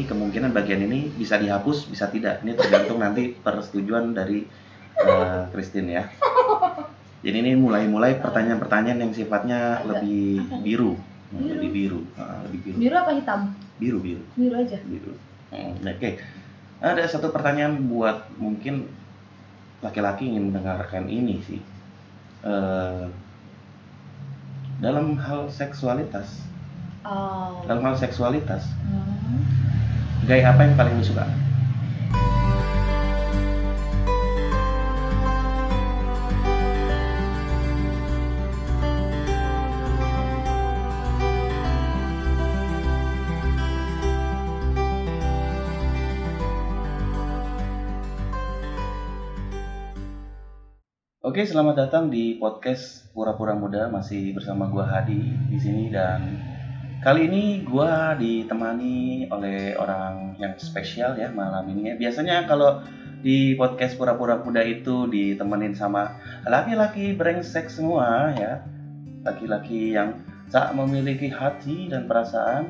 ini kemungkinan bagian ini bisa dihapus, bisa tidak. Ini tergantung nanti persetujuan dari eh, Christine ya. Jadi ini mulai-mulai pertanyaan-pertanyaan yang sifatnya lebih biru, lebih biru, Ah, lebih biru, Biru apa hitam? biru, biru, Biru aja. biru. Hmm, Oke, ada satu pertanyaan buat mungkin laki-laki ingin mendengarkan ini sih. Eh, dalam hal seksualitas, Oh. dalam hal seksualitas, Hmm. Gaya apa yang paling lu suka? Oke, selamat datang di podcast Pura-pura Muda masih bersama gua Hadi di sini dan kali ini gua ditemani oleh orang yang spesial ya malam ini. Biasanya kalau di podcast Pura-pura Muda itu ditemenin sama laki-laki brengsek semua ya. Laki-laki yang tak memiliki hati dan perasaan.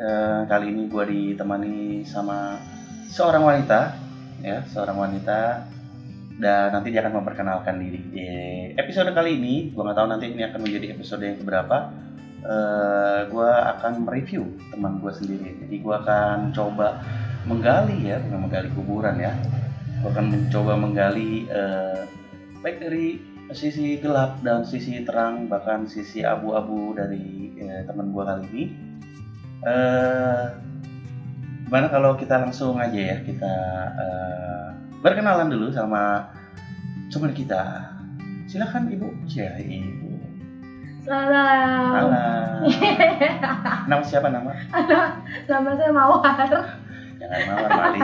Eh, kali ini gua ditemani sama seorang wanita ya, seorang wanita dan nanti dia akan memperkenalkan diri. Di episode kali ini, gua nggak tahu nanti ini akan menjadi episode yang keberapa. Eh, gua akan mereview teman gua sendiri. Jadi gua akan coba menggali ya, bukan menggali kuburan ya. Gua akan mencoba menggali eh, baik dari sisi gelap dan sisi terang, bahkan sisi abu-abu dari eh, teman gua kali ini. Eh, gimana kalau kita langsung aja ya kita eh, berkenalan dulu sama teman kita. Silakan Ibu. Ya, Ibu. Salam. Halo. Nama siapa nama? Nama saya Mawar. Jangan mawar Mali.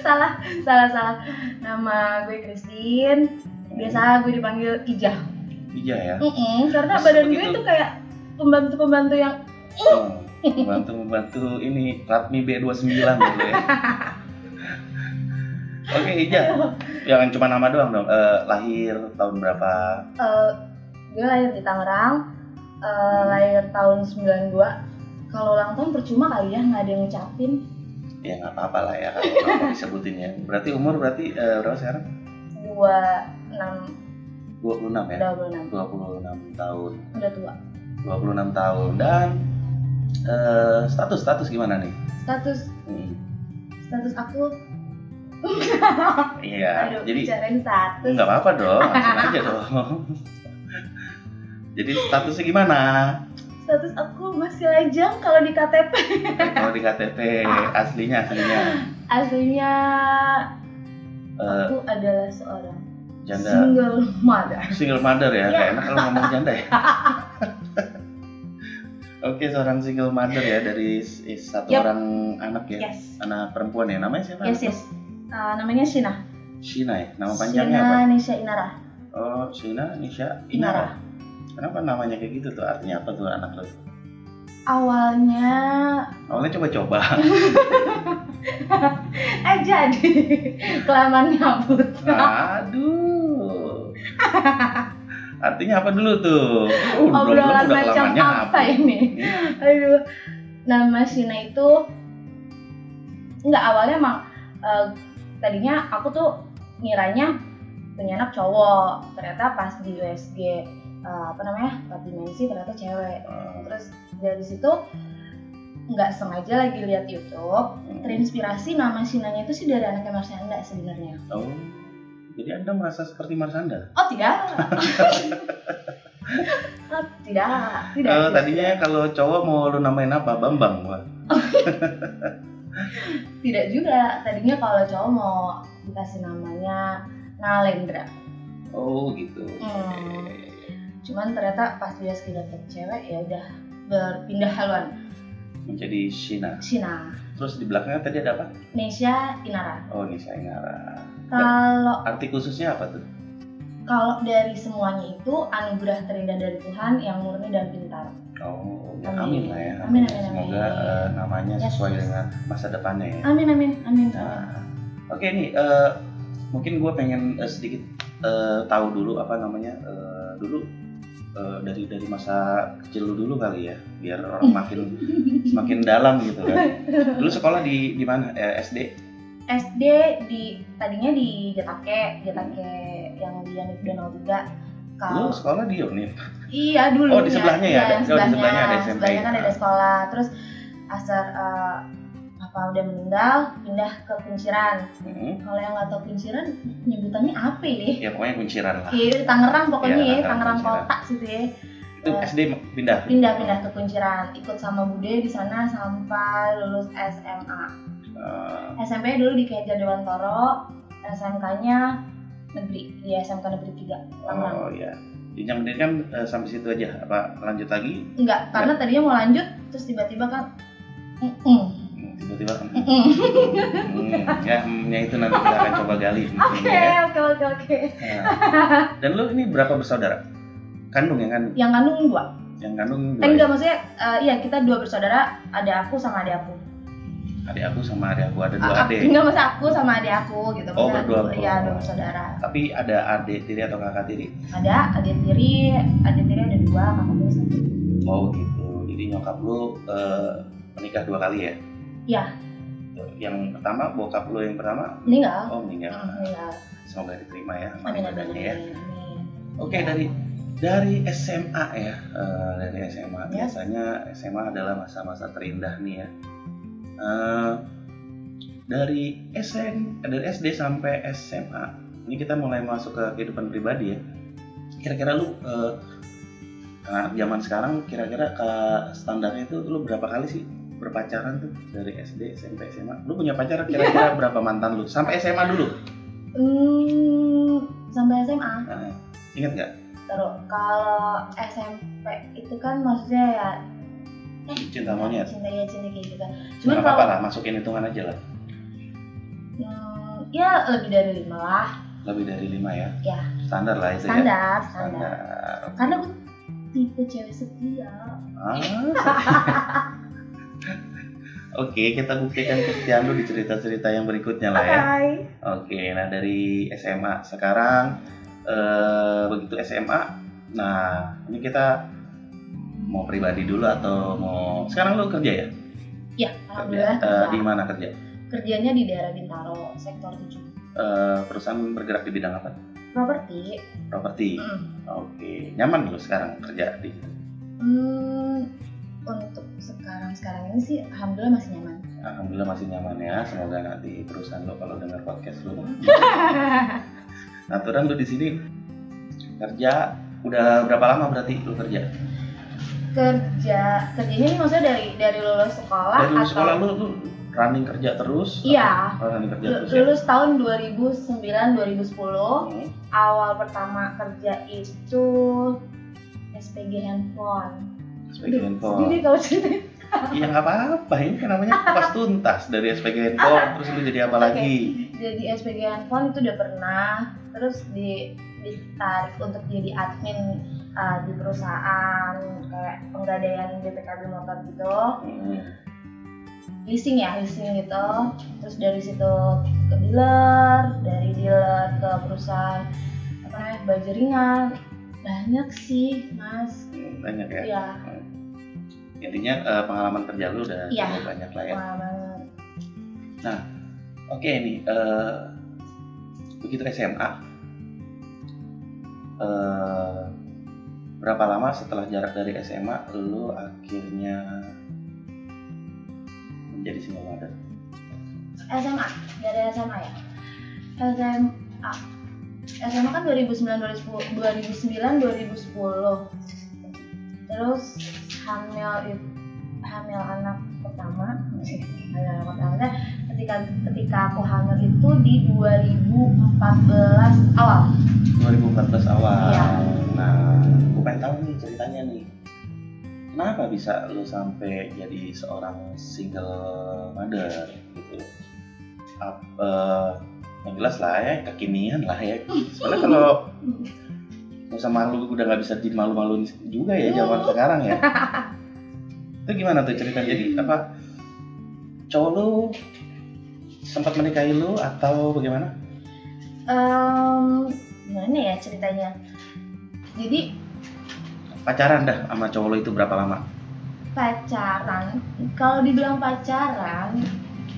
salah, salah, salah. Nama gue Christine. Biasa gue dipanggil Ijah. Iya ya. Mm-mm, karena Terus badan gue begitu? tuh kayak pembantu-pembantu yang Oh, membantu ini Ratmi B29 dulu ya. Oke, Ija. Jangan cuma nama doang dong. Eh, lahir tahun berapa? eh, gue lahir di Tangerang. eh, lahir tahun 92. Kalau ulang tahun percuma kali ya nggak ada yang ngucapin. Ya nggak apa-apa lah ya kalau nggak disebutin ya. Berarti umur berarti eh, berapa sekarang? Dua enam 26 ya. dua puluh enam 26 tahun. udah tua. 26 tahun dan eh, status status gimana nih? Status Hmm, status aku Iya, aduh jadi bicarain status nggak apa-apa dong, langsung aja dong. jadi statusnya gimana? status aku masih lajang kalau di KTP Kalau di KTP aslinya aslinya aslinya eh, aku adalah seorang janda single mother single mother ya, kayak enak kalau ngomong janda ya. Oke, seorang single mother ya dari satu Yap. orang anak ya, yes anak perempuan ya. Namanya siapa? yes yes Uh, namanya Shina Shina ya. Nama panjangnya Shina apa? Nisha Inara Oh, Shina Nisha Inara Inara. Kenapa namanya kayak gitu tuh? Artinya apa tuh anak lo? awalnya Awalnya coba-coba. eh jadi kelamaan nyabut Aduh. Artinya apa dulu tuh? Uh, obrolan macam apa ini aduh nama Shina itu nggak awalnya emang eh, tadinya aku tuh ngiranya punya anak cowok ternyata pas di USG eh, apa namanya empat dimensi ternyata cewek Oh, terus dari situ nggak sengaja lagi lihat YouTube terinspirasi nama Shinanya itu sih dari anaknya Marshanda sebenarnya Oh, jadi Anda merasa seperti Marsanda? oh tidak oh, tidak tidak tidak, tadinya kalau cowok mau lu namain apa? Bambang. Tidak juga. Tadinya kalau cowok mau dikasih namanya Nalendra. Oh, gitu. Hmm. Cuman ternyata pas dia sekali dapet cewek ya udah berpindah haluan. Menjadi Shina. Shina, Terus di belakangnya tadi ada apa? Nesha, Inara. Oh, Nisa Inara. Kalau Arti khususnya apa tuh? kalau dari semuanya itu anugerah terindah dari Tuhan yang murni dan pintar. Oh, ya, Amin. amin lah ya. Amin, amin, Semoga amin. eh, namanya Yes. sesuai dengan masa depannya ya. Amin amin amin. Nah, oke nih, eh, mungkin gue pengen eh, sedikit eh, tahu dulu apa namanya eh, dulu eh, dari dari masa kecil lu dulu kali ya biar orang makin semakin dalam gitu kan dulu sekolah di di mana eh, SD SD di tadinya di Jatake, Jatake yang di Yanif Danau 3. lu Kalau sekolah di Unif iya dulu Oh, di sebelahnya ya? Iya, Ada- oh, di sebelahnya, sebelahnya ada SMP. sebelahnya kan ada sekolah. Terus asal eh, papa udah meninggal, pindah ke Kunciran. Hmm. Kalau yang nggak tahu Kunciran, nyebutannya apa ya? ya pokoknya kunciran lah Iya, di Tangerang pokoknya Iya, ya, Tangerang, kota situ ya. itu Eh, SD pindah Pindah-pindah ke Kunciran, ikut sama Bude di sana sampai lulus SMA. Eh, SMP dulu di Kejar Dewantoro, SMK-nya negeri di SMK Negeri 3 Tangerang. oh ya jenjang pendidikan eh, sampai situ aja apa lanjut lagi Enggak, karena tadinya mau lanjut, terus tiba-tiba kan. Hmm, tiba-tiba hmm, Mm-mm. hmm, ya itu nanti kita akan coba gali Oke, ya. oke, oke, oke. Nah, dan lu ini berapa bersaudara kandung yang kan Yang kandung dua. yang kandung Eh, dua enggak, ya? maksudnya, eh, iya kita dua bersaudara, ada aku sama adik aku. adik aku sama adik aku ada dua Ah, adik Enggak, maksudnya aku sama adik aku gitu. Oh, berdua. dua- Iya, dua bersaudara. tapi ada adik tiri atau kakak tiri Ada adik tiri, adik tiri ada dua, kakak gue satu. oh gitu jadi nyokap lu eh, menikah dua kali ya Iya. yang pertama bokap lu yang pertama Meninggal. oh meninggal Mm, Meninggal. semoga diterima ya Amin, amin, ya. Oke dari dari SMA ya eh, dari SMA Ya. biasanya SMA adalah masa-masa terindah nih ya. Eh, dari SN dari SD sampai SMA ini kita mulai masuk ke kehidupan pribadi ya. Kira-kira lu eh, nah, zaman sekarang kira-kira ke standarnya itu lu berapa kali sih berpacaran tuh dari SD SMP SMA? Lu punya pacar kira-kira berapa mantan lu sampai SMA dulu? Hmm, sampai SMA. Nah, ingat nggak? Terus kalau SMP itu kan maksudnya ya Cinta monyet. cinta ya cinta kayak gitu. Cuma Cuman kalau lah, masukin hitungan aja lah. hmm, ya lebih dari lima lah, Lebih dari lima ya. Ya. Standar lah itu ya. standar, standar. Standar. Karena gue tipe cewek setia. Ah, Oke, kita buktikan kesetiaan lu di cerita-cerita yang berikutnya lah ya. Hai. Oke, nah dari SMA sekarang eh, begitu SMA, nah ini kita mau pribadi dulu atau mau sekarang lu kerja ya? Ya, Kerja alhamdulillah Eh, kerja. di mana kerja? Kerjanya di daerah Bintaro, sektor 7. Eh, perusahaan bergerak di bidang apa? Properti. Properti. mm, Oke, nyaman lu sekarang kerja di? Hmm, untuk sekarang-sekarang ini sih alhamdulillah masih nyaman. Alhamdulillah masih nyaman ya. Semoga nanti perusahaan lo kalau dengar podcast lo. Nah, lu di sini kerja udah berapa lama berarti lu kerja? kerja kerjanya ini maksudnya dari dari lulus sekolah Dari lulus atau sekolah lu, lu running kerja terus? Iya. atau- Oh, running kerja Lu- terus ya. lulus tahun 2009 2010 Hmm. awal pertama kerja itu SPG handphone SPG sedih deh kalau ceritain Iya nggak apa-apa. Ini kan namanya kupas tuntas dari SPG handphone. Terus lu jadi apa Oke. lagi? jadi SPG handphone itu udah pernah terus di ditarik untuk jadi admin uh, di perusahaan kayak penggadaian BPKB motor gitu Hmm. leasing ya leasing gitu terus dari situ ke dealer dari dealer ke perusahaan apa namanya baju ringan banyak sih mas Banyak ya. ya Intinya eh, pengalaman kerja lu udah Iya. cukup banyak lah ya. pengalaman Oke nih, eh, begitu SMA, eh, berapa lama setelah jarak dari SMA lu akhirnya menjadi single mother? SMA dari SMA ya SMA SMA kan 2009 2010 2009 2010 terus hamil hamil anak pertama hamil anak pertama ketika ketika aku hamil itu di 2014 awal 2014 awal. Iya. Nah, gue pengen tahu nih ceritanya nih. Kenapa bisa lu sampai jadi seorang single mother gitu? Ap, eh, yang jelas lah ya, kekinian lah ya. Soalnya kalau nggak usah malu udah nggak bisa dimalu-maluin juga ya zaman sekarang ya. Itu gimana tuh cerita jadi apa? Cowok lu sempat menikahi lu atau bagaimana? Em, gimana ya ceritanya jadi pacaran dah sama cowok lo itu berapa lama? pacaran kalau dibilang pacaran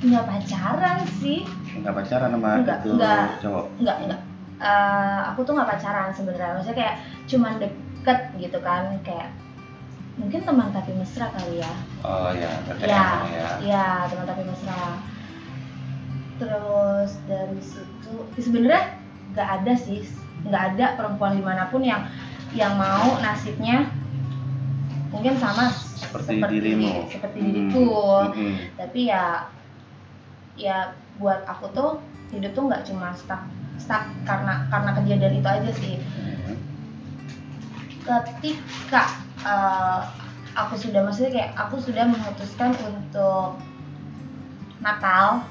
nggak pacaran sih Enggak pacaran sama Enggak, itu enggak. cowok. nggak nggak Eh, aku tuh nggak pacaran sebenarnya maksudnya kayak cuman deket gitu kan kayak mungkin teman tapi mesra kali ya Oh ya, berarti Iya. emang ya. Iya, teman tapi mesra. Terus dari situ sebenarnya nggak ada sih, nggak ada perempuan di mana pun yang yang mau nasibnya mungkin sama Seperti dirimu. seperti Hmm. diriku. Mm-mm. Tapi ya ya buat aku tuh hidup tuh nggak cuma stuck stuck karena karena kejadian itu aja sih. Ketika eh, aku sudah maksudnya kayak aku sudah memutuskan untuk Natal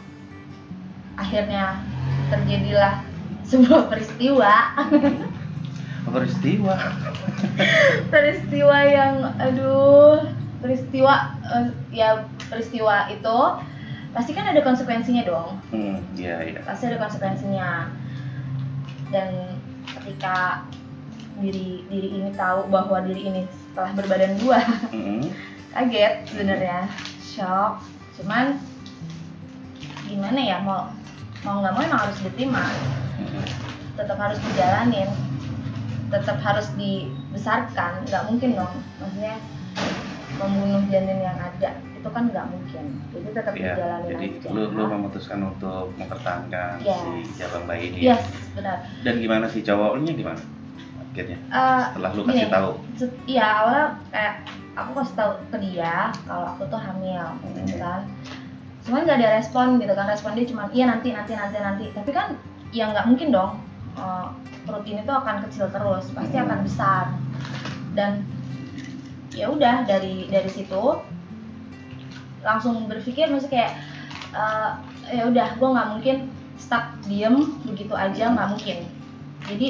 akhirnya terjadilah sebuah peristiwa peristiwa? peristiwa yang aduh peristiwa eh, ya peristiwa itu pasti kan ada konsekuensinya dong Hmm, iya iya. pasti ada konsekuensinya dan ketika diri diri ini tahu bahwa diri ini setelah berbadan dua Mm. kaget sebenarnya. Shock. Cuman gimana ya mau mau nggak mau emang harus diterima. Mm. tetap harus dijalanin. Tetap harus dibesarkan. Nggak mungkin dong. Maksudnya membunuh janin yang ada itu kan nggak mungkin jadi tetap Iya, dijalanin jadi aja lu, lu memutuskan untuk mempertahankan Yes. si jabang bayi ini. yes benar Dan gimana sih cowoknya gimana? Akhirnya Eh, setelah lu kasih gini. tahu. iya awalnya kayak aku kasih tahu ke dia kalau aku tuh hamil gitu Hmm. kan cuman nggak ada respon gitu kan respon dia cuma iya nanti nanti nanti nanti tapi kan ya nggak mungkin dong eh, perut ini tuh akan kecil terus pasti Hmm. akan besar dan ya udah dari dari situ langsung berpikir maksudnya kayak eh, ya udah gue nggak mungkin stuck diem begitu aja nggak mungkin. Jadi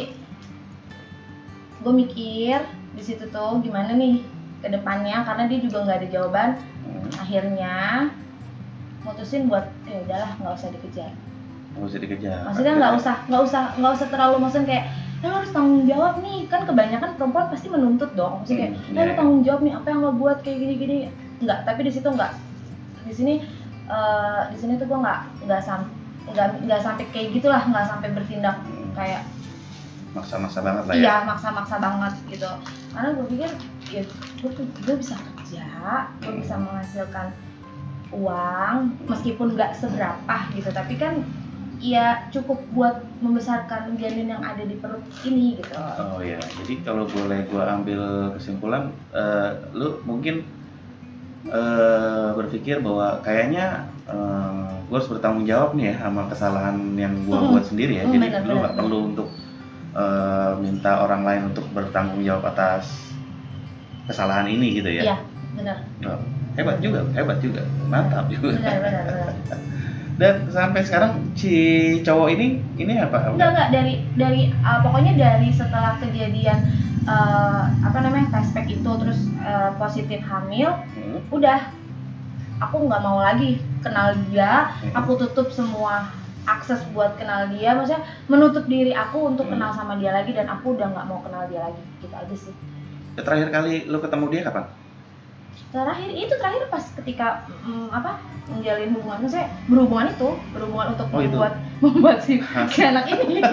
gue mikir di situ tuh gimana nih ke depannya karena dia juga nggak ada jawaban. Hmm, akhirnya mutusin buat ya udahlah nggak usah dikejar. Nggak usah dikejar. maksudnya nggak usah nggak usah nggak usah terlalu maksudnya kayak lo harus tanggung jawab nih? Kan kebanyakan perempuan pasti menuntut dong. Maksudnya kayak Hmm, eh, lo tanggung jawab nih apa yang lo buat kayak gini gini nggak tapi di situ nggak di sini eh, di sini tuh gue nggak nggak sam nggak nggak sampai kayak gitulah nggak sampai bertindak Hmm, kayak Maksa-maksa banget lah ya. iya maksa-maksa banget gitu karena gue pikir ya gue tuh gue bisa kerja gue Hmm. bisa menghasilkan uang meskipun nggak seberapa gitu tapi kan ya cukup buat membesarkan janin yang ada di perut ini gitu Oh ya, jadi kalau boleh gua ambil kesimpulan, eh, lu mungkin eh, berpikir bahwa kayaknya eh, gua harus bertanggung jawab nih ya sama kesalahan yang gua Mm-mm. buat sendiri ya. Mm, jadi lu nggak perlu untuk eh, minta orang lain untuk bertanggung jawab atas kesalahan ini gitu ya. iya benar Oh, hebat juga, hebat juga, mantap juga. benar benar benar Dan sampai sekarang si cowok ini ini apa? enggak enggak dari dari uh, pokoknya dari setelah kejadian uh, apa namanya test pack itu terus uh, positif hamil Hmm, udah aku nggak mau lagi kenal dia hmm. aku tutup semua akses buat kenal dia maksudnya menutup diri aku untuk Hmm. kenal sama dia lagi dan aku udah nggak mau kenal dia lagi gitu aja sih Terakhir kali lu ketemu dia kapan? Terakhir itu terakhir pas ketika mm, apa menjalin hubungan maksudnya berhubungan itu berhubungan untuk Oh, itu. membuat membuat si, Hah? si anak ini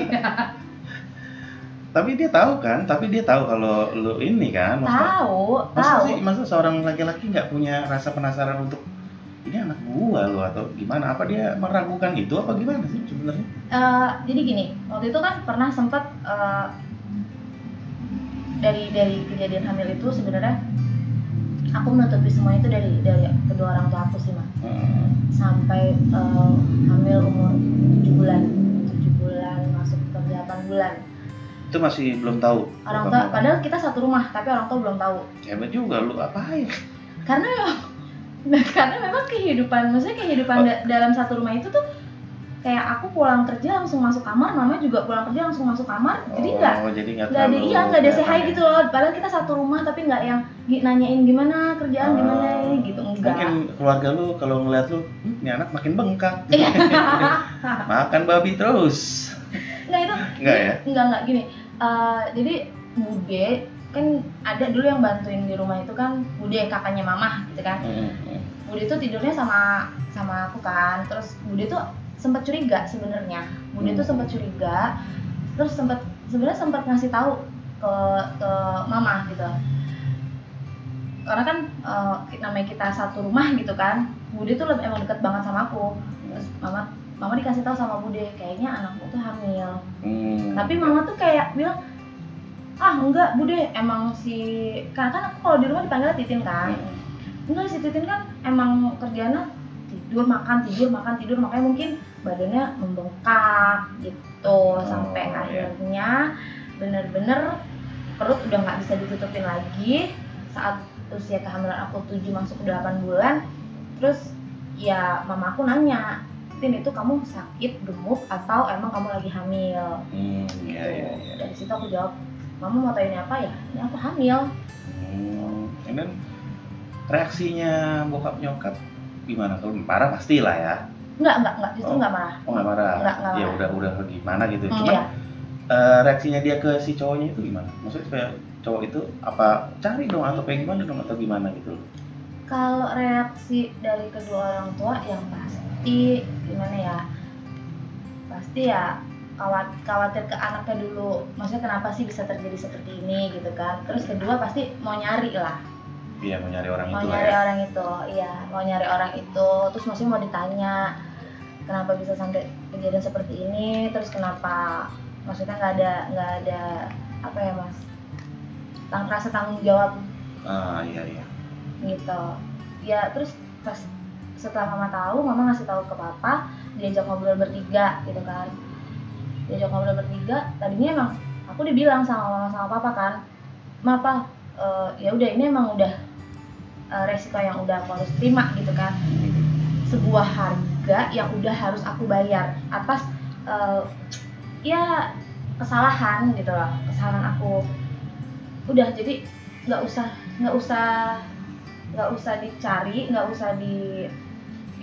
Tapi dia tahu kan, tapi dia tahu kalau lu ini kan, maksudnya tahu masa tahu sih, masa seorang laki-laki nggak punya rasa penasaran untuk ini anak gua lo atau gimana? Apa dia meragukan itu apa gimana sih sebenarnya? Eh, jadi gini waktu itu kan pernah sempat eh, dari dari kejadian hamil itu sebenarnya aku menutupi semua itu dari dari kedua orang tua aku sih mas Hmm, sampai eh, hamil umur 7 bulan 7 bulan masuk ke 8 bulan itu masih belum tahu. orang tua padahal kita satu rumah tapi orang tua belum tahu hebat juga lu apain? karena karena memang kehidupan maksudnya kehidupan Oh. da- dalam satu rumah itu tuh kayak aku pulang kerja langsung masuk kamar mama juga pulang kerja langsung masuk kamar jadi nggak oh, jadi nggak nggak ada iya nggak ada hi kelihatan gitu loh padahal kita satu rumah tapi nggak yang nanyain gimana kerjaan Oh. gimana ini gitu ya. enggak Mungkin keluarga lu kalau ngeliat lu, "Hmm, ini anak makin bengkak, Iya. makan babi terus. nggak itu Enggak ya? nggak nggak gini Eh, jadi bude kan ada dulu yang bantuin di rumah itu kan Bude kakaknya mama gitu kan Hmm, hmm. Bude tuh tidurnya sama sama aku kan terus Bude tuh sempat curiga sebenarnya Bude Hmm. tuh sempat curiga terus sempat sebenarnya sempat ngasih tahu ke ke mama gitu karena kan eh, namanya kita satu rumah gitu kan Bude tuh lebih emang deket banget sama aku terus mama mama dikasih tahu sama Bude kayaknya anakmu tuh hamil Hmm. tapi mama tuh kayak bilang ah enggak Bude emang si karena kan aku kalau di rumah dipanggilnya Titin kan Hmm. enggak si Titin kan emang kerjanya tidur makan tidur makan tidur makanya mungkin badannya membengkak gitu sampai iya. akhirnya bener-bener perut udah nggak bisa ditutupin lagi saat usia kehamilan aku 7 masuk ke 8 bulan terus ya mama aku nanya Tin itu kamu sakit gemuk atau emang kamu lagi hamil Hmm, iya, iya, iya. dari situ aku jawab mama mau tanya apa ya ini aku hamil Hmm. And then, reaksinya bokap nyokap gimana? Kalau parah pasti lah ya. enggak enggak enggak justru Oh. enggak marah Oh nggak marah. Nggak, nggak ya marah. udah udah gimana gitu. Hmm, Cuman iya. eh, reaksinya dia ke si cowoknya itu gimana? Maksudnya supaya cowok itu apa cari dong atau kayak gimana dong atau gimana gitu? kalau reaksi dari kedua orang tua yang pasti gimana ya pasti ya khawat- khawatir ke anaknya dulu maksudnya kenapa sih bisa terjadi seperti ini gitu kan terus kedua pasti mau nyari lah Iya mau nyari orang mau itu lah nyari ya. orang itu iya mau nyari orang itu. Terus maksudnya mau ditanya kenapa bisa sampai kejadian seperti ini? Terus kenapa maksudnya nggak ada nggak ada apa ya mas? Tang rasa tanggung jawab. Ah iya iya. gitu. Ya terus pas setelah mama tahu mama ngasih tahu ke papa diajak ngobrol bertiga gitu kan. Diajak ngobrol bertiga tadinya emang aku dibilang sama mama sama papa kan ma pa eh, ya udah ini emang udah eh, resiko yang udah aku harus terima gitu kan. Sebuah harga yang udah harus aku bayar atas eh, ya kesalahan gitu loh kesalahan aku. Udah jadi nggak usah nggak usah nggak usah dicari nggak usah di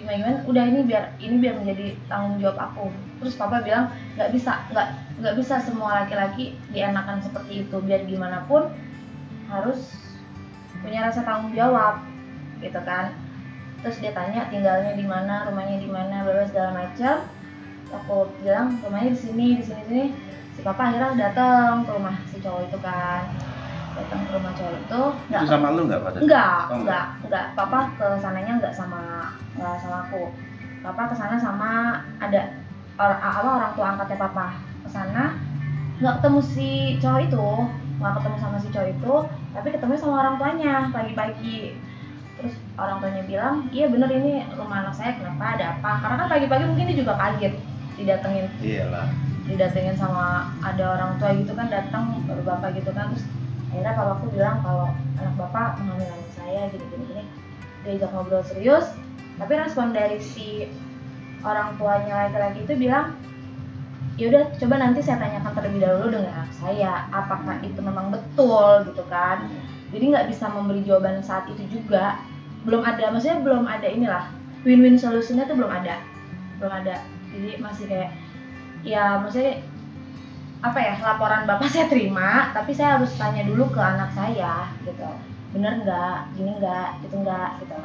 gimana gimana udah ini biar ini biar menjadi tanggung jawab aku. Terus papa bilang nggak bisa nggak nggak bisa semua laki-laki dienakan seperti itu. Biar gimana pun harus punya rasa tanggung jawab gitu kan. Terus dia tanya tinggalnya di mana? Rumahnya di mana? Bla segala macam. Aku bilang rumahnya di sini di sini sini. Si papa akhirnya datang ke rumah si cowok itu kan. Datang ke rumah cowok itu. Nggak sama lu nggak pada? enggak Oh, enggak enggak papa ke sananya enggak sama enggak sama aku. Papa ke sana sama ada orang apa orang tua angkatnya papa. Ke sana nggak ketemu si cowok itu nggak ketemu sama si cowok itu tapi ketemu sama orang tuanya pagi-pagi. Terus orang tuanya bilang iya bener ini rumah anak saya kenapa? Ada apa? Karena kan pagi-pagi mungkin dia juga kaget didatengin. Iyalah. didatengin sama ada orang tua gitu kan datang baru bapak gitu kan. Terus akhirnya papaku bilang kalau anak bapak mengambil anak saya gini gini. Gini diajak ngobrol serius tapi respon dari si orang tuanya laki-laki itu bilang ya udah coba nanti saya tanyakan terlebih dahulu dengan anak saya apakah itu memang betul gitu kan. Jadi nggak bisa memberi jawaban saat itu juga. Belum ada maksudnya belum ada inilah win-win solusinya tuh belum ada. Belum ada. Jadi masih kayak ya maksudnya apa ya laporan bapak saya terima tapi saya harus tanya dulu ke anak saya gitu. Bener nggak? Gini nggak? Gitu nggak? Gitu.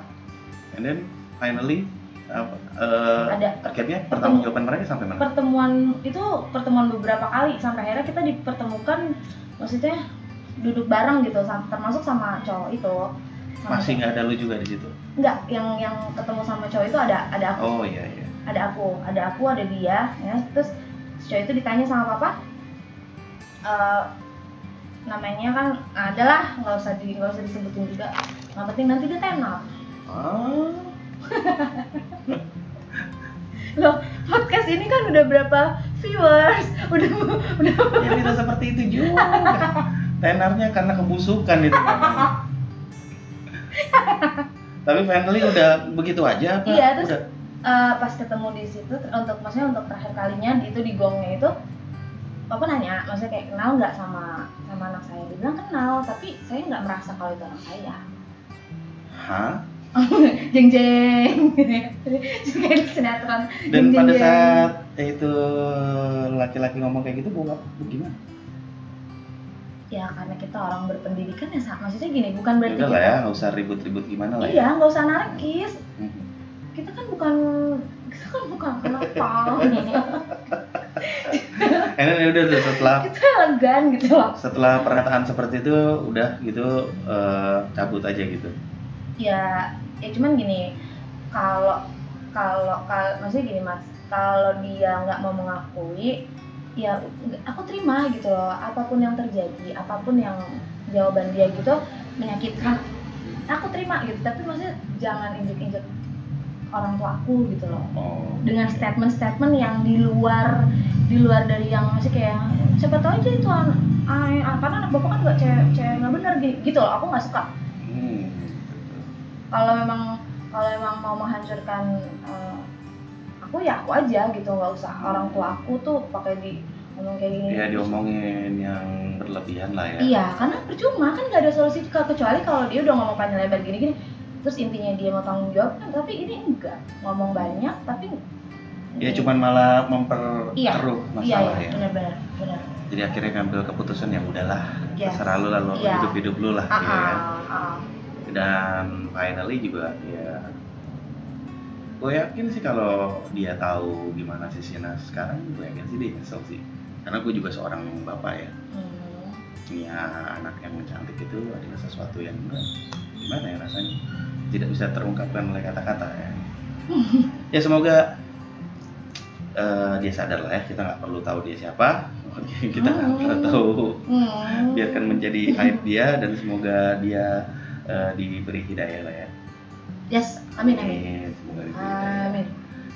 And then finally apa, eh, ada. akhirnya pertanggungjawaban mereka sampai mana? pertemuan itu pertemuan beberapa kali sampai akhirnya kita dipertemukan maksudnya duduk bareng gitu termasuk sama cowok itu. Sama Masih nggak ada lu juga di situ? nggak yang yang ketemu sama cowok itu ada ada aku. Oh iya iya. ada aku ada aku ada dia ya. Terus cowok itu ditanya sama papa eh, namanya kan adalah nggak usah di nggak usah disebutin juga. Yang penting nanti dia tenar Ah, loh podcast ini kan udah berapa viewers udah udah ya tidak seperti itu juga. Tenarnya karena kebusukan itu. Tapi finally udah begitu aja apa? Iya, terus- Udah. Eh, pas ketemu di situ untuk maksudnya untuk terakhir kalinya itu di gongnya itu papa nanya maksudnya kayak kenal nggak sama sama anak saya dia bilang kenal tapi saya nggak merasa kalau itu anak saya Hah? Jeng jeng di sinetron Dan Jeng, pada jeng, saat itu laki-laki ngomong kayak gitu, lu gimana? ya karena kita orang berpendidikan ya maksudnya gini bukan berarti Udah lah ya, nggak usah ribut-ribut gimana lah ya. iya nggak usah anarkis Mhm. kita kan bukan kita kan bukan kenapa Enak ya udah setelah kita elegan gitu loh setelah pernyataan seperti itu udah gitu eh, cabut aja gitu. Ya ya cuman gini kalau kalau kalau maksudnya gini mas. Kalau dia nggak mau mengakui ya aku terima gitu loh. Apa pun yang terjadi apa pun yang jawaban dia gitu menyakitkan aku terima gitu. Tapi maksudnya jangan injek-injek orang tua aku gitu loh. Oh. dengan statement-statement yang di luar di luar dari yang masih kayak siapa tahu aja itu an, an, an- karena anak bapak kan nggak cewek cewek nggak benar gi- gitu loh. Aku nggak suka. Kalau memang kalau memang mau menghancurkan eh, aku ya aku aja gitu nggak usah orang tua aku tuh pakai di ngomong kayak gini Ya diomongin yang berlebihan lah ya. iya karena percuma kan nggak ada solusi ke- kecuali kalau dia udah ngomong panjang lebar gini gini terus intinya dia mau tanggung jawab kan tapi ini enggak ngomong banyak tapi Ya cuman malah iya memperkeruh iya masalah iya ya. benar-benar benar Jadi akhirnya ngambil keputusan yang udahlah Yes. terserah lu lah lu Iya. hidup hidup lu lah. ah ya kan? ah, ah. Dan finally juga ya gue yakin sih kalau dia tahu gimana si Sina sekarang gue yakin sih dia nyesel sih karena gue juga seorang bapak ya Hmm. punya anak yang cantik itu adalah sesuatu yang gimana ya rasanya tidak bisa terungkapkan oleh kata-kata ya ya semoga eh, dia sadar lah ya kita nggak perlu tahu dia siapa kita nggak Hmm. perlu tahu Hmm. biarkan menjadi aib dia dan semoga dia eh, diberi hidayah lah ya yes amin amin semoga diberi hidayah amin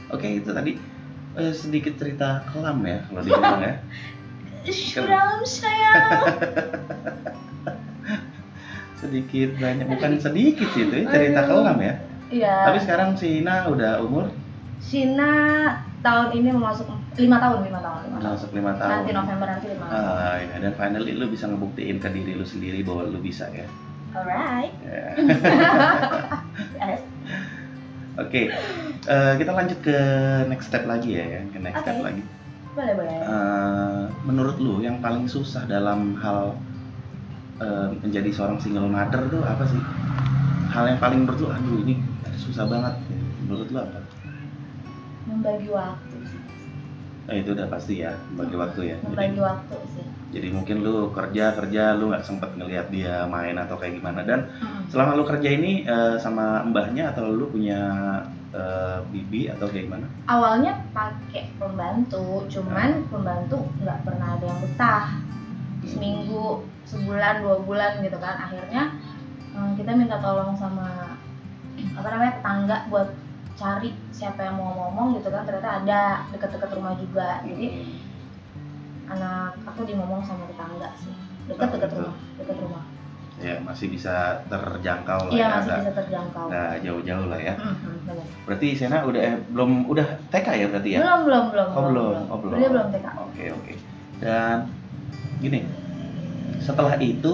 oke itu tadi eh, sedikit cerita kelam ya kalau dibilang ya Dalam sayang sedikit banyak bukan sedikit sih itu ya, cerita kelam ya Iya. tapi sekarang si Ina udah umur Sina tahun ini mau masuk lima tahun, lima tahun, lima tahun. masuk lima tahun Nanti November nanti lima tahun. Ah, ya. dan finally lu bisa ngebuktiin ke diri lu sendiri bahwa lu bisa ya. Alright. Ya. Yes. Oke, Eh, kita lanjut ke next step lagi ya, ya. ke next step Oke. lagi. Boleh boleh. Eh, menurut lu yang paling susah dalam hal eh, menjadi seorang single mother tuh apa sih? Hal yang paling menurut lu, aduh ini susah banget. Menurut lu apa? Membagi waktu sih. Eh, itu udah pasti ya, bagi waktu ya. Jadi, Membagi waktu sih. jadi mungkin lu kerja kerja, lu nggak sempet ngelihat dia main atau kayak gimana. Dan Mm. selama lu kerja ini eh, sama mbahnya atau lu punya eh, bibi atau kayak gimana? Awalnya pakai pembantu, cuman pembantu nggak pernah ada yang betah. Seminggu, sebulan, dua bulan gitu kan. Akhirnya eh, kita minta tolong sama apa namanya tetangga buat cari siapa yang mau ngomong gitu kan ternyata ada deket-deket rumah juga jadi anak aku dimomong sama tetangga sih dekat-dekat gitu. rumah dekat rumah ya masih bisa terjangkau lah iya ya, masih bisa terjangkau nggak jauh-jauh lah ya. Mhm, benar. Berarti Sena udah eh, belum udah TK ya berarti ya? belum belum belum Oh, belum. Oh, belum. dia belum TK Oke oke. Dan gini, setelah itu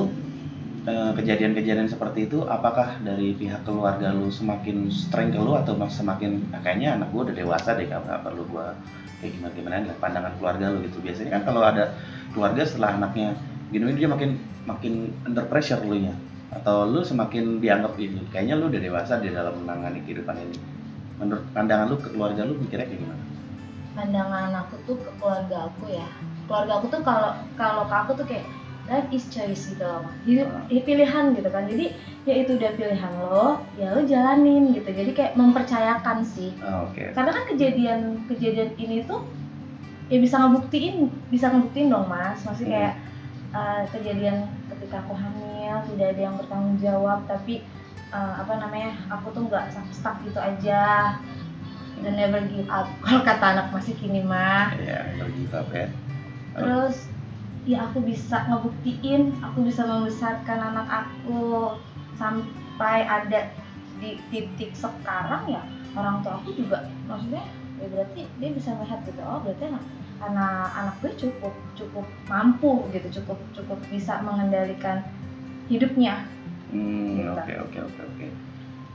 kejadian-kejadian seperti itu, apakah dari pihak keluarga lu semakin strength ke lu atau semakin ah, kayaknya anak gua udah dewasa deh, nggak nggak perlu gua kayak gimana gimana lah pandangan keluarga lu gitu. Biasanya kan kalau ada keluarga setelah anaknya gini dia makin makin under pressure lu nya atau lu semakin dianggap ini kayaknya lu udah dewasa di dalam menangani kehidupan ini menurut pandangan lu ke keluarga lu mikirnya kayak gimana? pandangan aku tuh ke keluarga aku ya keluarga aku tuh kalau kalau ke aku tuh kayak life is choice gitu loh. Hidup Ah. pilihan gitu kan. Jadi ya itu udah pilihan lo ya lo jalanin gitu. Jadi kayak mempercayakan sih. Ah, Oke. karena kan kejadian kejadian ini tuh ya bisa ngebuktiin bisa ngebuktiin dong mas. Masih kayak uh, kejadian ketika aku hamil tidak ada yang bertanggung jawab tapi uh, apa namanya aku tuh nggak stuck gitu aja. Dan never give up. Kalau kata anak masih kini mah Ya, pergi up ya. terus ya aku bisa ngebuktiin aku bisa membesarkan anak aku sampai ada di titik sekarang ya orang tua aku juga maksudnya ya berarti dia bisa melihat gitu oh berarti anak anak anak gue cukup cukup mampu gitu cukup cukup bisa mengendalikan hidupnya Hmm, Gitu. oke oke oke oke.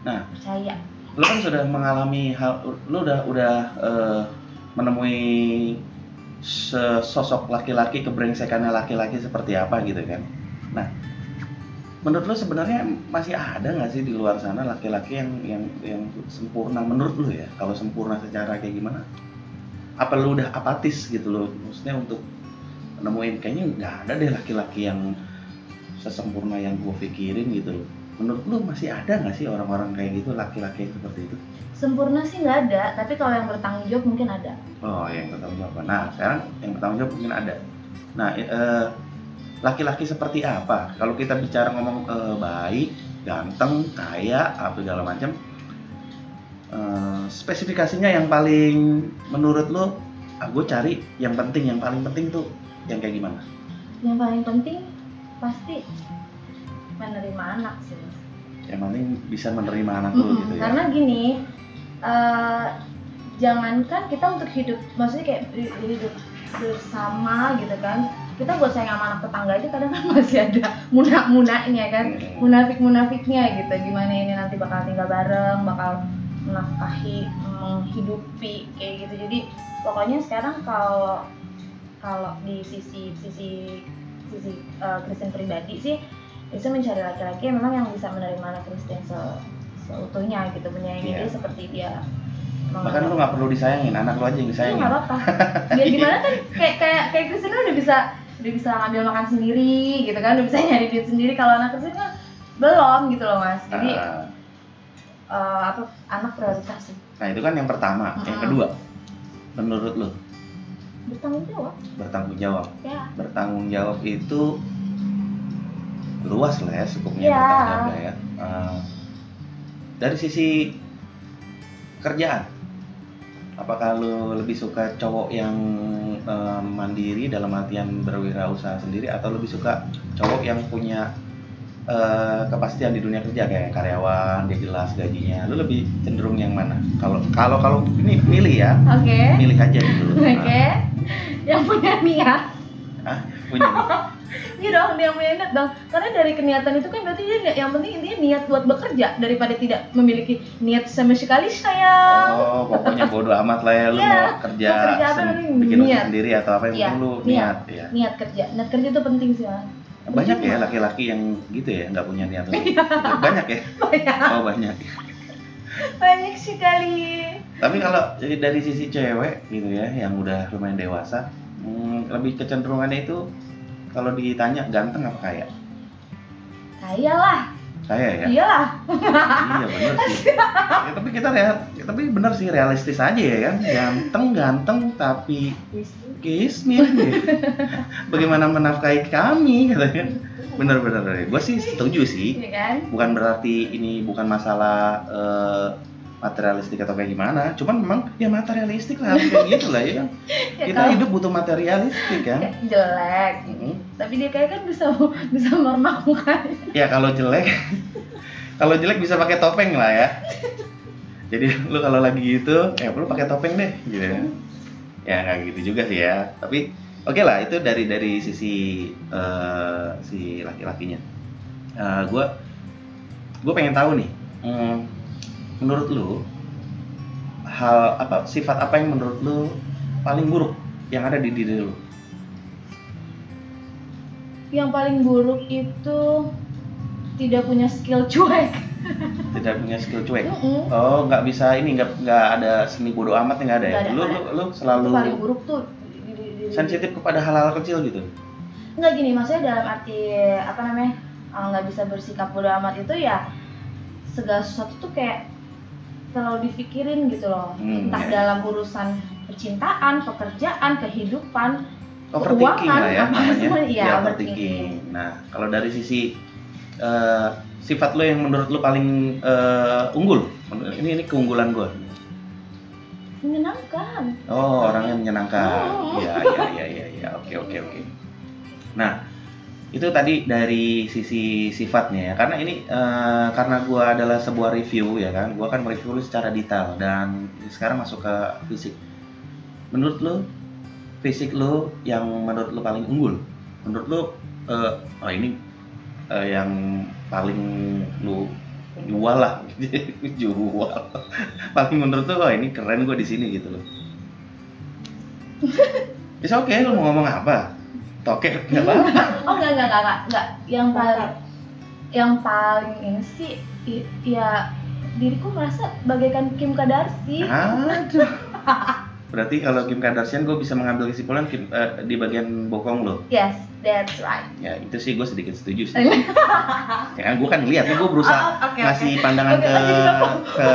percaya Lu kan sudah mengalami hal, lu udah udah eh, menemui sosok laki-laki kebrengsekannya laki-laki seperti apa gitu kan? Nah, menurut lo sebenarnya masih ada nggak sih di luar sana laki-laki yang yang yang sempurna menurut lo ya? Kalau sempurna secara kayak gimana? Apa lo udah apatis gitu loh? Maksudnya untuk nemuin kayaknya nggak ada deh laki-laki yang sesempurna yang gue pikirin gitu loh. Menurut lo masih ada nggak sih orang-orang kayak gitu laki-laki seperti itu? Sempurna sih nggak ada, tapi kalau yang bertanggung jawab mungkin ada. Oh, yang bertanggung jawab. Nah, sekarang yang bertanggung jawab mungkin ada. Nah, eh, laki-laki seperti apa? Kalau kita bicara ngomong eh, baik, ganteng, kaya, apa segala macam, eh, spesifikasinya yang paling menurut lo, ah, gue cari yang penting, yang paling penting tuh yang kayak gimana? Yang paling penting pasti menerima anak sih. Yang paling bisa menerima anak Mm-mm, gitu ya? Karena gini, eh, jangankan kita untuk hidup, maksudnya kayak hi- hidup bersama gitu kan, kita buat sayang sama anak tetangga aja kadang kan masih ada munak-munaknya kan, Hmm. munafik-munafiknya gitu. Gimana ini nanti bakal tinggal bareng, bakal menafkahi, menghidupi kayak gitu. Jadi pokoknya sekarang kalau kalau di sisi sisi sisi eh, Kristen pribadi sih bisa mencari laki-laki yang memang yang bisa menerima anak Kristen se- seutuhnya gitu menyayangi Iya. dia seperti dia Bahkan lo nggak perlu disayangin, anak lo aja yang itu disayangin. nggak apa-apa biar gimana kan kayak kayak kayak Kristen udah bisa udah bisa ngambil makan sendiri gitu kan udah bisa nyari duit sendiri kalau anak Kristen kan belum gitu loh mas jadi Ah, eh, apa anak prioritas sih nah itu kan yang pertama. Yang Mm-mm. kedua, menurut lo bertanggung jawab bertanggung jawab. ya bertanggung jawab itu luas lah ya skupnya Iya. bertanggung lah ya. Eh, dari sisi kerjaan, apakah lo lebih suka cowok yang eh, mandiri dalam artian berwirausaha sendiri atau lebih suka cowok yang punya eh, kepastian di dunia kerja? Kayak karyawan dia jelas gajinya. Lo lebih cenderung yang mana? Kalau kalau kalau ini milih ya. Oke. Milih aja gitu. Oke. Nah, yang punya niat. Punya Iya dong, dia yang punya niat dong. Karena dari keniatan itu kan berarti dia yang penting intinya niat buat bekerja daripada tidak memiliki niat sama sekali sayang. Oh, pokoknya bodo amat lah ya lu Iya, mau kerja mau kerja apa, bikin niat. sendiri atau apa yang Iya, penting lu niat. niat ya. Niat kerja, niat kerja itu penting sih mas. Banyak ya Percuma. laki-laki yang gitu ya, nggak punya niat Iya. banyak ya. Banyak, Oh banyak. banyak sekali. Tapi kalau dari dari sisi cewek gitu ya, yang udah lumayan dewasa, hmm, lebih kecenderungannya itu kalau ditanya ganteng apa kaya? Kayalah, Kaya ya. iyalah. iya bener sih. Ya, tapi kita lihat, ya, tapi bener sih realistis aja ya kan. Ganteng ganteng tapi kismin gitu. Bagaimana menafkahi kami katanya. Bener-bener, gue sih setuju sih. Iya kan? Bukan berarti ini bukan masalah eh, materialistik atau kayak gimana. Cuman memang ya materialistik lah kayak gitu lah ya kan. Ya, Kita kalau hidup butuh materialistik kan. jelek, Mm-mm. tapi dia kayak kan bisa bisa mermakukan. Ya kalau jelek, kalau jelek bisa pakai topeng lah ya. Jadi lu kalau lagi gitu, ya lu pakai topeng deh, gitu ya. Ya nggak gitu juga sih ya. Tapi oke lah itu dari dari sisi eh, si laki-lakinya. gue gue pengen tahu nih, hmm, menurut lu hal apa sifat apa yang menurut lu paling buruk yang ada di diri lu? Yang paling buruk itu tidak punya skill cuek. Tidak punya skill cuek. Mm-mm. Oh, nggak bisa ini nggak nggak ada seni bodoh amat nggak ada ya? Nggak ada, Lu, nggak lu lu Itu selalu paling buruk tuh di- di- di- di- sensitif kepada hal-hal kecil gitu. Enggak gini, maksudnya dalam arti apa namanya eh, nggak bisa bersikap bodo amat itu ya segala sesuatu tuh kayak terlalu dipikirin gitu loh. Hmm, Entah ya. dalam urusan percintaan, pekerjaan, kehidupan, Overthinking Keuangan, lah ya apa namanya. iya, Ya, overthinking. Nah, kalau dari sisi eh, sifat lo yang menurut lo paling eh, unggul, ini ini keunggulan gue. menyenangkan. Oh, orangnya menyenangkan. Oh. Iya, iya, iya, iya. Oke, oke, oke. Nah, itu tadi dari sisi sifatnya ya. Karena ini eh, karena gua adalah sebuah review ya kan. Gua akan mereview lu secara detail dan sekarang masuk ke fisik. Menurut lu fisik lu yang menurut lu paling unggul? Menurut lu eh, oh ini eh, yang paling lu jual lah jual paling menurut tuh wah ini keren gue di sini gitu loh bisa oke lu mau ngomong apa toket nggak apa oh enggak enggak enggak enggak, enggak. yang paling yang paling ini sih ya diriku merasa bagaikan Kim Kardashian. Aduh berarti kalau Kim Kardashian gue bisa mengambil kesimpulan Kim, eh, di bagian bokong lo? Yes that's right. Ya itu sih gue sedikit setuju sih. Ya kan gue kan lihat gue berusaha Oh, oke, ngasih oke. pandangan Oke, ke ke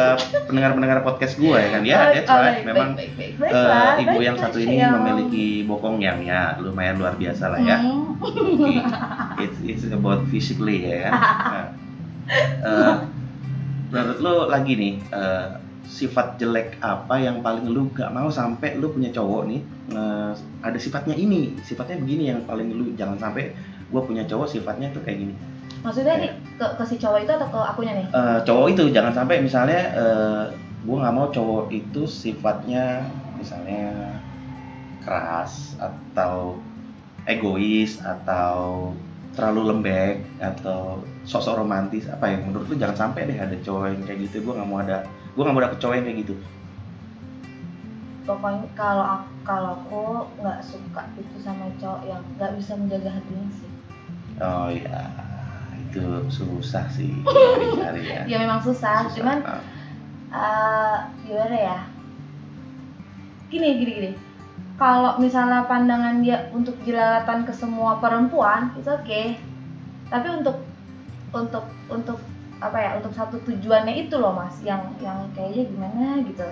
pendengar-pendengar podcast gue ya kan. Ya Oh, that's oh, right. baik, memang baik, baik, eh, baik, baiklah, ibu yang baiklah, satu ini sayang. memiliki bokong yang ya lumayan luar biasa lah ya. Hmm. It's it's about physically ya. Kan Nah, eh, menurut lo lagi nih eh, sifat jelek apa yang paling lu gak mau sampai lu punya cowok nih eh, ada sifatnya ini sifatnya begini yang paling lu jangan sampai gue punya cowok sifatnya tuh kayak gini. Maksudnya nih ke, ke si cowok itu atau ke akunya nih? Eh, cowok itu jangan sampai misalnya eh, gue nggak mau cowok itu sifatnya misalnya keras atau egois atau terlalu lembek atau sosok romantis apa ya menurut lu jangan sampai deh ada cowok yang kayak gitu gue nggak mau ada gue nggak mau dapet cowok yang kayak gitu. Pokoknya kalau kalau aku nggak suka itu sama cowok yang nggak bisa menjaga hatinya sih. Oh ya itu susah sih cari ya. Ya memang susah, Susah. cuman eh, gimana ya? Gini gini gini. Kalau misalnya pandangan dia untuk jelalatan ke semua perempuan itu oke tapi untuk untuk untuk apa ya untuk satu tujuannya itu loh mas yang yang kayaknya gimana gitu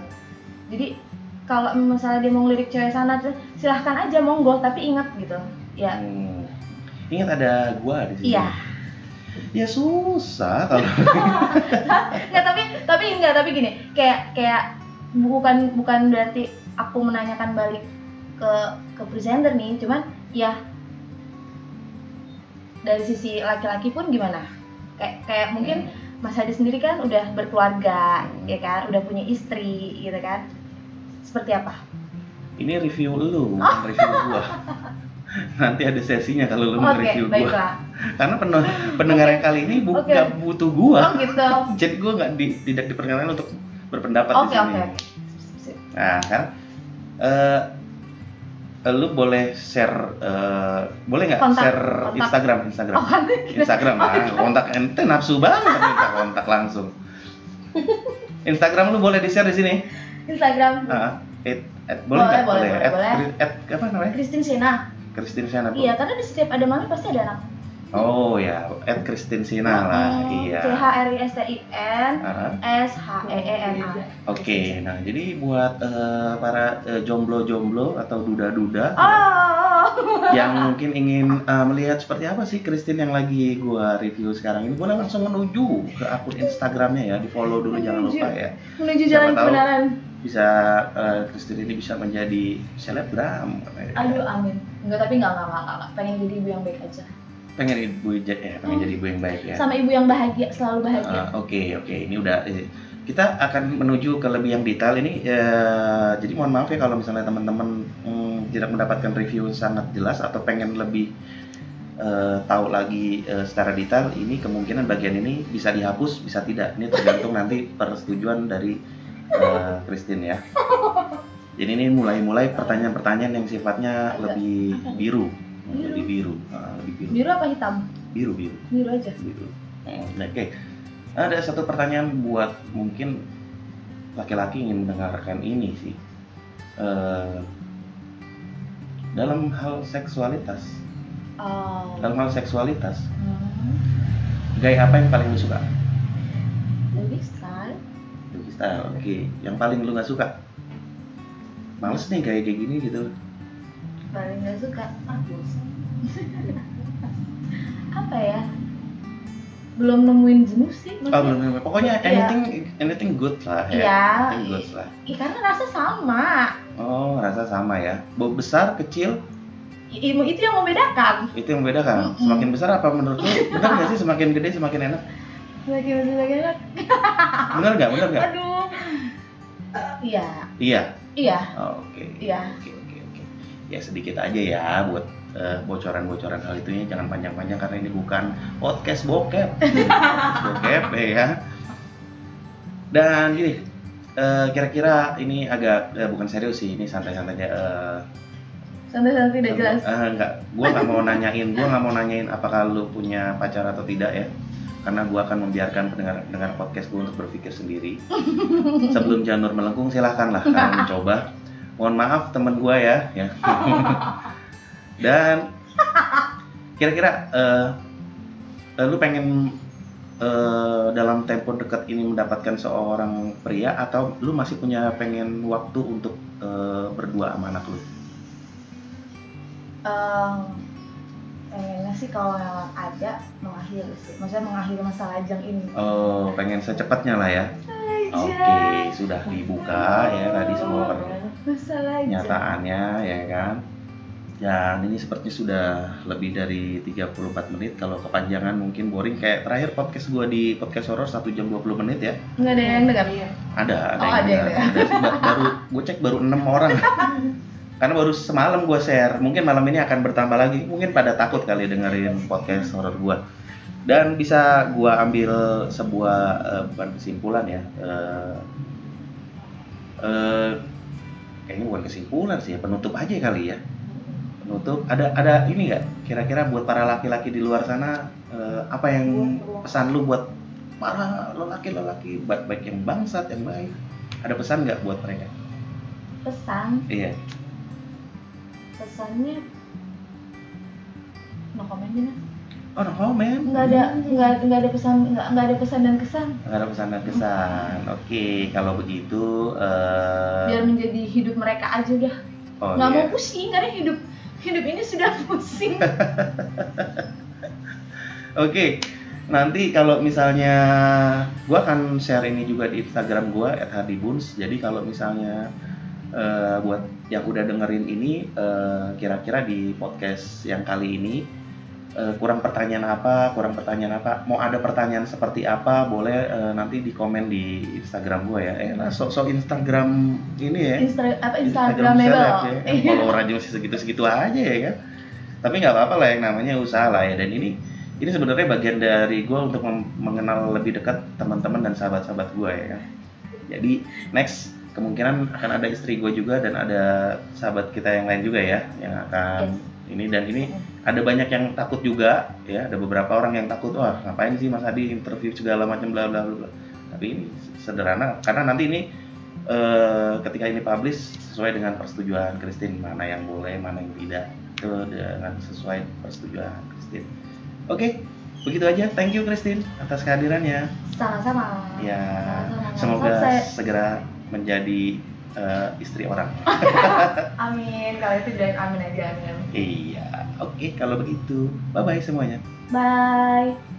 jadi kalau misalnya dia mau ngelirik cewek sana tuh silahkan aja monggo tapi ingat gitu ya Hmm. Ingat ada gua di sini. Iya. Ya susah kalau nggak tapi tapi enggak tapi gini kayak kayak bukan bukan berarti aku menanyakan balik ke ke presenter nih cuman ya dari sisi laki-laki pun gimana kayak kayak mungkin Mas Hadi sendiri kan udah berkeluarga ya kan udah punya istri gitu kan seperti apa ini review lu, bukan review gua. Nanti ada sesinya kalau lu mau oke review gua. baiklah Karena pen- pendengar yang kali ini bu- Oke. nggak butuh gua. oh gitu Jadi gua nggak di- tidak diperkenalkan untuk berpendapat di oke sini. oke oke Sip. Nah, kan eh lu boleh share eh, boleh nggak share kontak. Instagram Instagram? Oh Instagram ah, kontak. Ente nafsu banget minta kontak langsung. Instagram lu boleh di share di sini? Instagram. Ah, it, at, boleh Boleh, nggak? boleh, At, boleh, Kri- at, apa namanya? Christine Sena. Christine. Bu. iya karena di setiap ada mami pasti ada anak Oh ya, at Christine Siana lah. Hmm, Iya. C H R I S T I N Ah, S H E E N A. Oke, nah jadi buat eh, para eh, jomblo-jomblo atau duda-duda Oh. yang mungkin ingin eh, melihat seperti apa sih Christine yang lagi gua review sekarang ini, boleh langsung menuju ke akun Instagramnya ya, di follow dulu jangan lupa ya. Menuju Siapa jalan tahu. kebenaran. Bisa eh, Christine ini bisa menjadi selebgram. Aduh, amin. Enggak, tapi enggak, enggak, enggak, enggak. Pengen jadi ibu yang baik aja. Pengen ibu ya, pengen jadi ibu yang baik ya. Sama ibu yang bahagia, selalu bahagia. Ah, Oke oke. Ini udah eh, kita akan menuju ke lebih yang detail ini. Eh, jadi mohon maaf ya kalau misalnya teman-teman mm, tidak mendapatkan review sangat jelas atau pengen lebih eh, tahu lagi eh, secara detail ini kemungkinan bagian ini bisa dihapus bisa tidak. Ini tergantung nanti persetujuan dari eh, Christine ya. Jadi ini mulai-mulai pertanyaan-pertanyaan yang sifatnya lebih biru lebih biru Ah, lebih biru Biru apa hitam? biru biru Biru aja. gitu. Hmm, Oke, ada satu pertanyaan buat mungkin laki-laki ingin mendengarkan ini sih. Eh, dalam hal seksualitas, Oh. dalam hal seksualitas, Hmm. gaya apa yang paling lu suka? Lebih style. Doggy style, oke. Yang paling lu nggak suka? Males nih gaya kayak gini gitu. Paling nggak suka. Ah, bosan. apa ya? Belum nemuin jenuh sih. Oh, belum, belum. Pokoknya Iya. anything, anything good lah ya. Iya. Anything good lah. Ih, karena rasa sama. Oh, rasa sama ya. Bau besar, kecil, I- itu yang membedakan. itu yang beda kan? Mm-mm. Semakin besar apa menurut lu? Benar nggak sih semakin gede semakin enak? Lagi masih lagi enak. Benar nggak? Benar nggak? Aduh. Iya, Iya. iya, Oh, Oke. iya. Oke oke oke. Ya sedikit aja ya buat eh, bocoran-bocoran hal itu ya. Jangan panjang-panjang karena ini bukan podcast bokep. Bokep ya. Dan gini, eh, kira-kira ini agak eh, bukan serius sih, ini santai-santai aja. Santai-santai udah jelas Eh, enggak, gua nggak mau nanyain, gua nggak mau nanyain apakah lu punya pacar atau tidak ya. Karena gua akan membiarkan pendengar pendengar podcast gua untuk berpikir sendiri. Sebelum janur melengkung silahkan lah kalian mencoba. Mohon maaf teman gua ya, ya. Dan kira-kira eh, eh, lu pengen eh, dalam tempo dekat ini mendapatkan seorang pria atau lu masih punya pengen waktu untuk eh, berdua sama anak lu? Em, pengennya sih kalau memang ada mengakhiri sih maksudnya mengakhiri masa lajang ini Oh, pengen secepatnya lah ya. Oke, sudah dibuka ya tadi semua masa lajang pernyataannya ya kan. Dan ini sepertinya sudah lebih dari 34 menit. Kalau kepanjangan mungkin boring. Kayak terakhir podcast gua di podcast horror 1 jam 20 menit ya. nggak ada yang dengar Ada, ada Oh, yang ada dengar. Ada baru gue cek baru enam orang. Karena baru semalam gue share. Mungkin malam ini akan bertambah lagi. Mungkin pada takut kali dengerin podcast horror gue. Dan bisa gue ambil sebuah eh, bukan kesimpulan ya. eh, eh, kayaknya bukan kesimpulan sih, ya, penutup aja kali ya. Penutup. Ada ada ini nggak? Kira-kira buat para laki-laki di luar sana eh, apa yang pesan lu buat para lelaki-lelaki baik baik yang bangsat yang baik ada pesan nggak buat mereka pesan iya pesannya no comment deh Oh no comment nggak ada nggak nggak ada pesan nggak nggak ada pesan dan kesan? Nggak ada pesan dan kesan. Oke kalau begitu eh, biar menjadi hidup mereka aja udah. Oh, nggak iya. mau pusing karena hidup hidup ini sudah pusing. Oke, nanti kalau misalnya gua akan share ini juga di Instagram gua @hadibuns. Jadi kalau misalnya eh, buat yang udah dengerin ini eh, kira-kira di podcast yang kali ini eh, kurang pertanyaan apa, kurang pertanyaan apa, mau ada pertanyaan seperti apa, boleh eh, nanti di komen di Instagram gua ya. Eh, lah sok-sok Instagram ini ya. Instra, apa Instagram Instagramable seleb ya. Kan follower aja masih segitu-segitu aja ya kan. Tapi nggak apa-apa lah yang namanya usaha lah ya. Dan ini ini sebenarnya bagian dari gue untuk mengenal lebih dekat teman-teman dan sahabat-sahabat gue ya kan. Jadi next kemungkinan akan ada istri gue juga dan ada sahabat kita yang lain juga ya yang akan ini dan ini ada banyak yang takut juga ya. Ada beberapa orang yang takut wah ngapain sih Mas Adi interview segala macam bla bla bla. Tapi ini sederhana karena nanti ini eh, ketika ini publish sesuai dengan persetujuan Christine mana yang boleh mana yang tidak. Itu dengan sesuai persetujuan Christine. Oke begitu aja. Thank you Christine atas kehadirannya. Sama-sama. Ya Sama-sama. semoga Saya- segera menjadi eh, istri orang. Amin. Kalau itu dan amin aja amin. Iya. Oke kalau begitu. Bye bye semuanya. Bye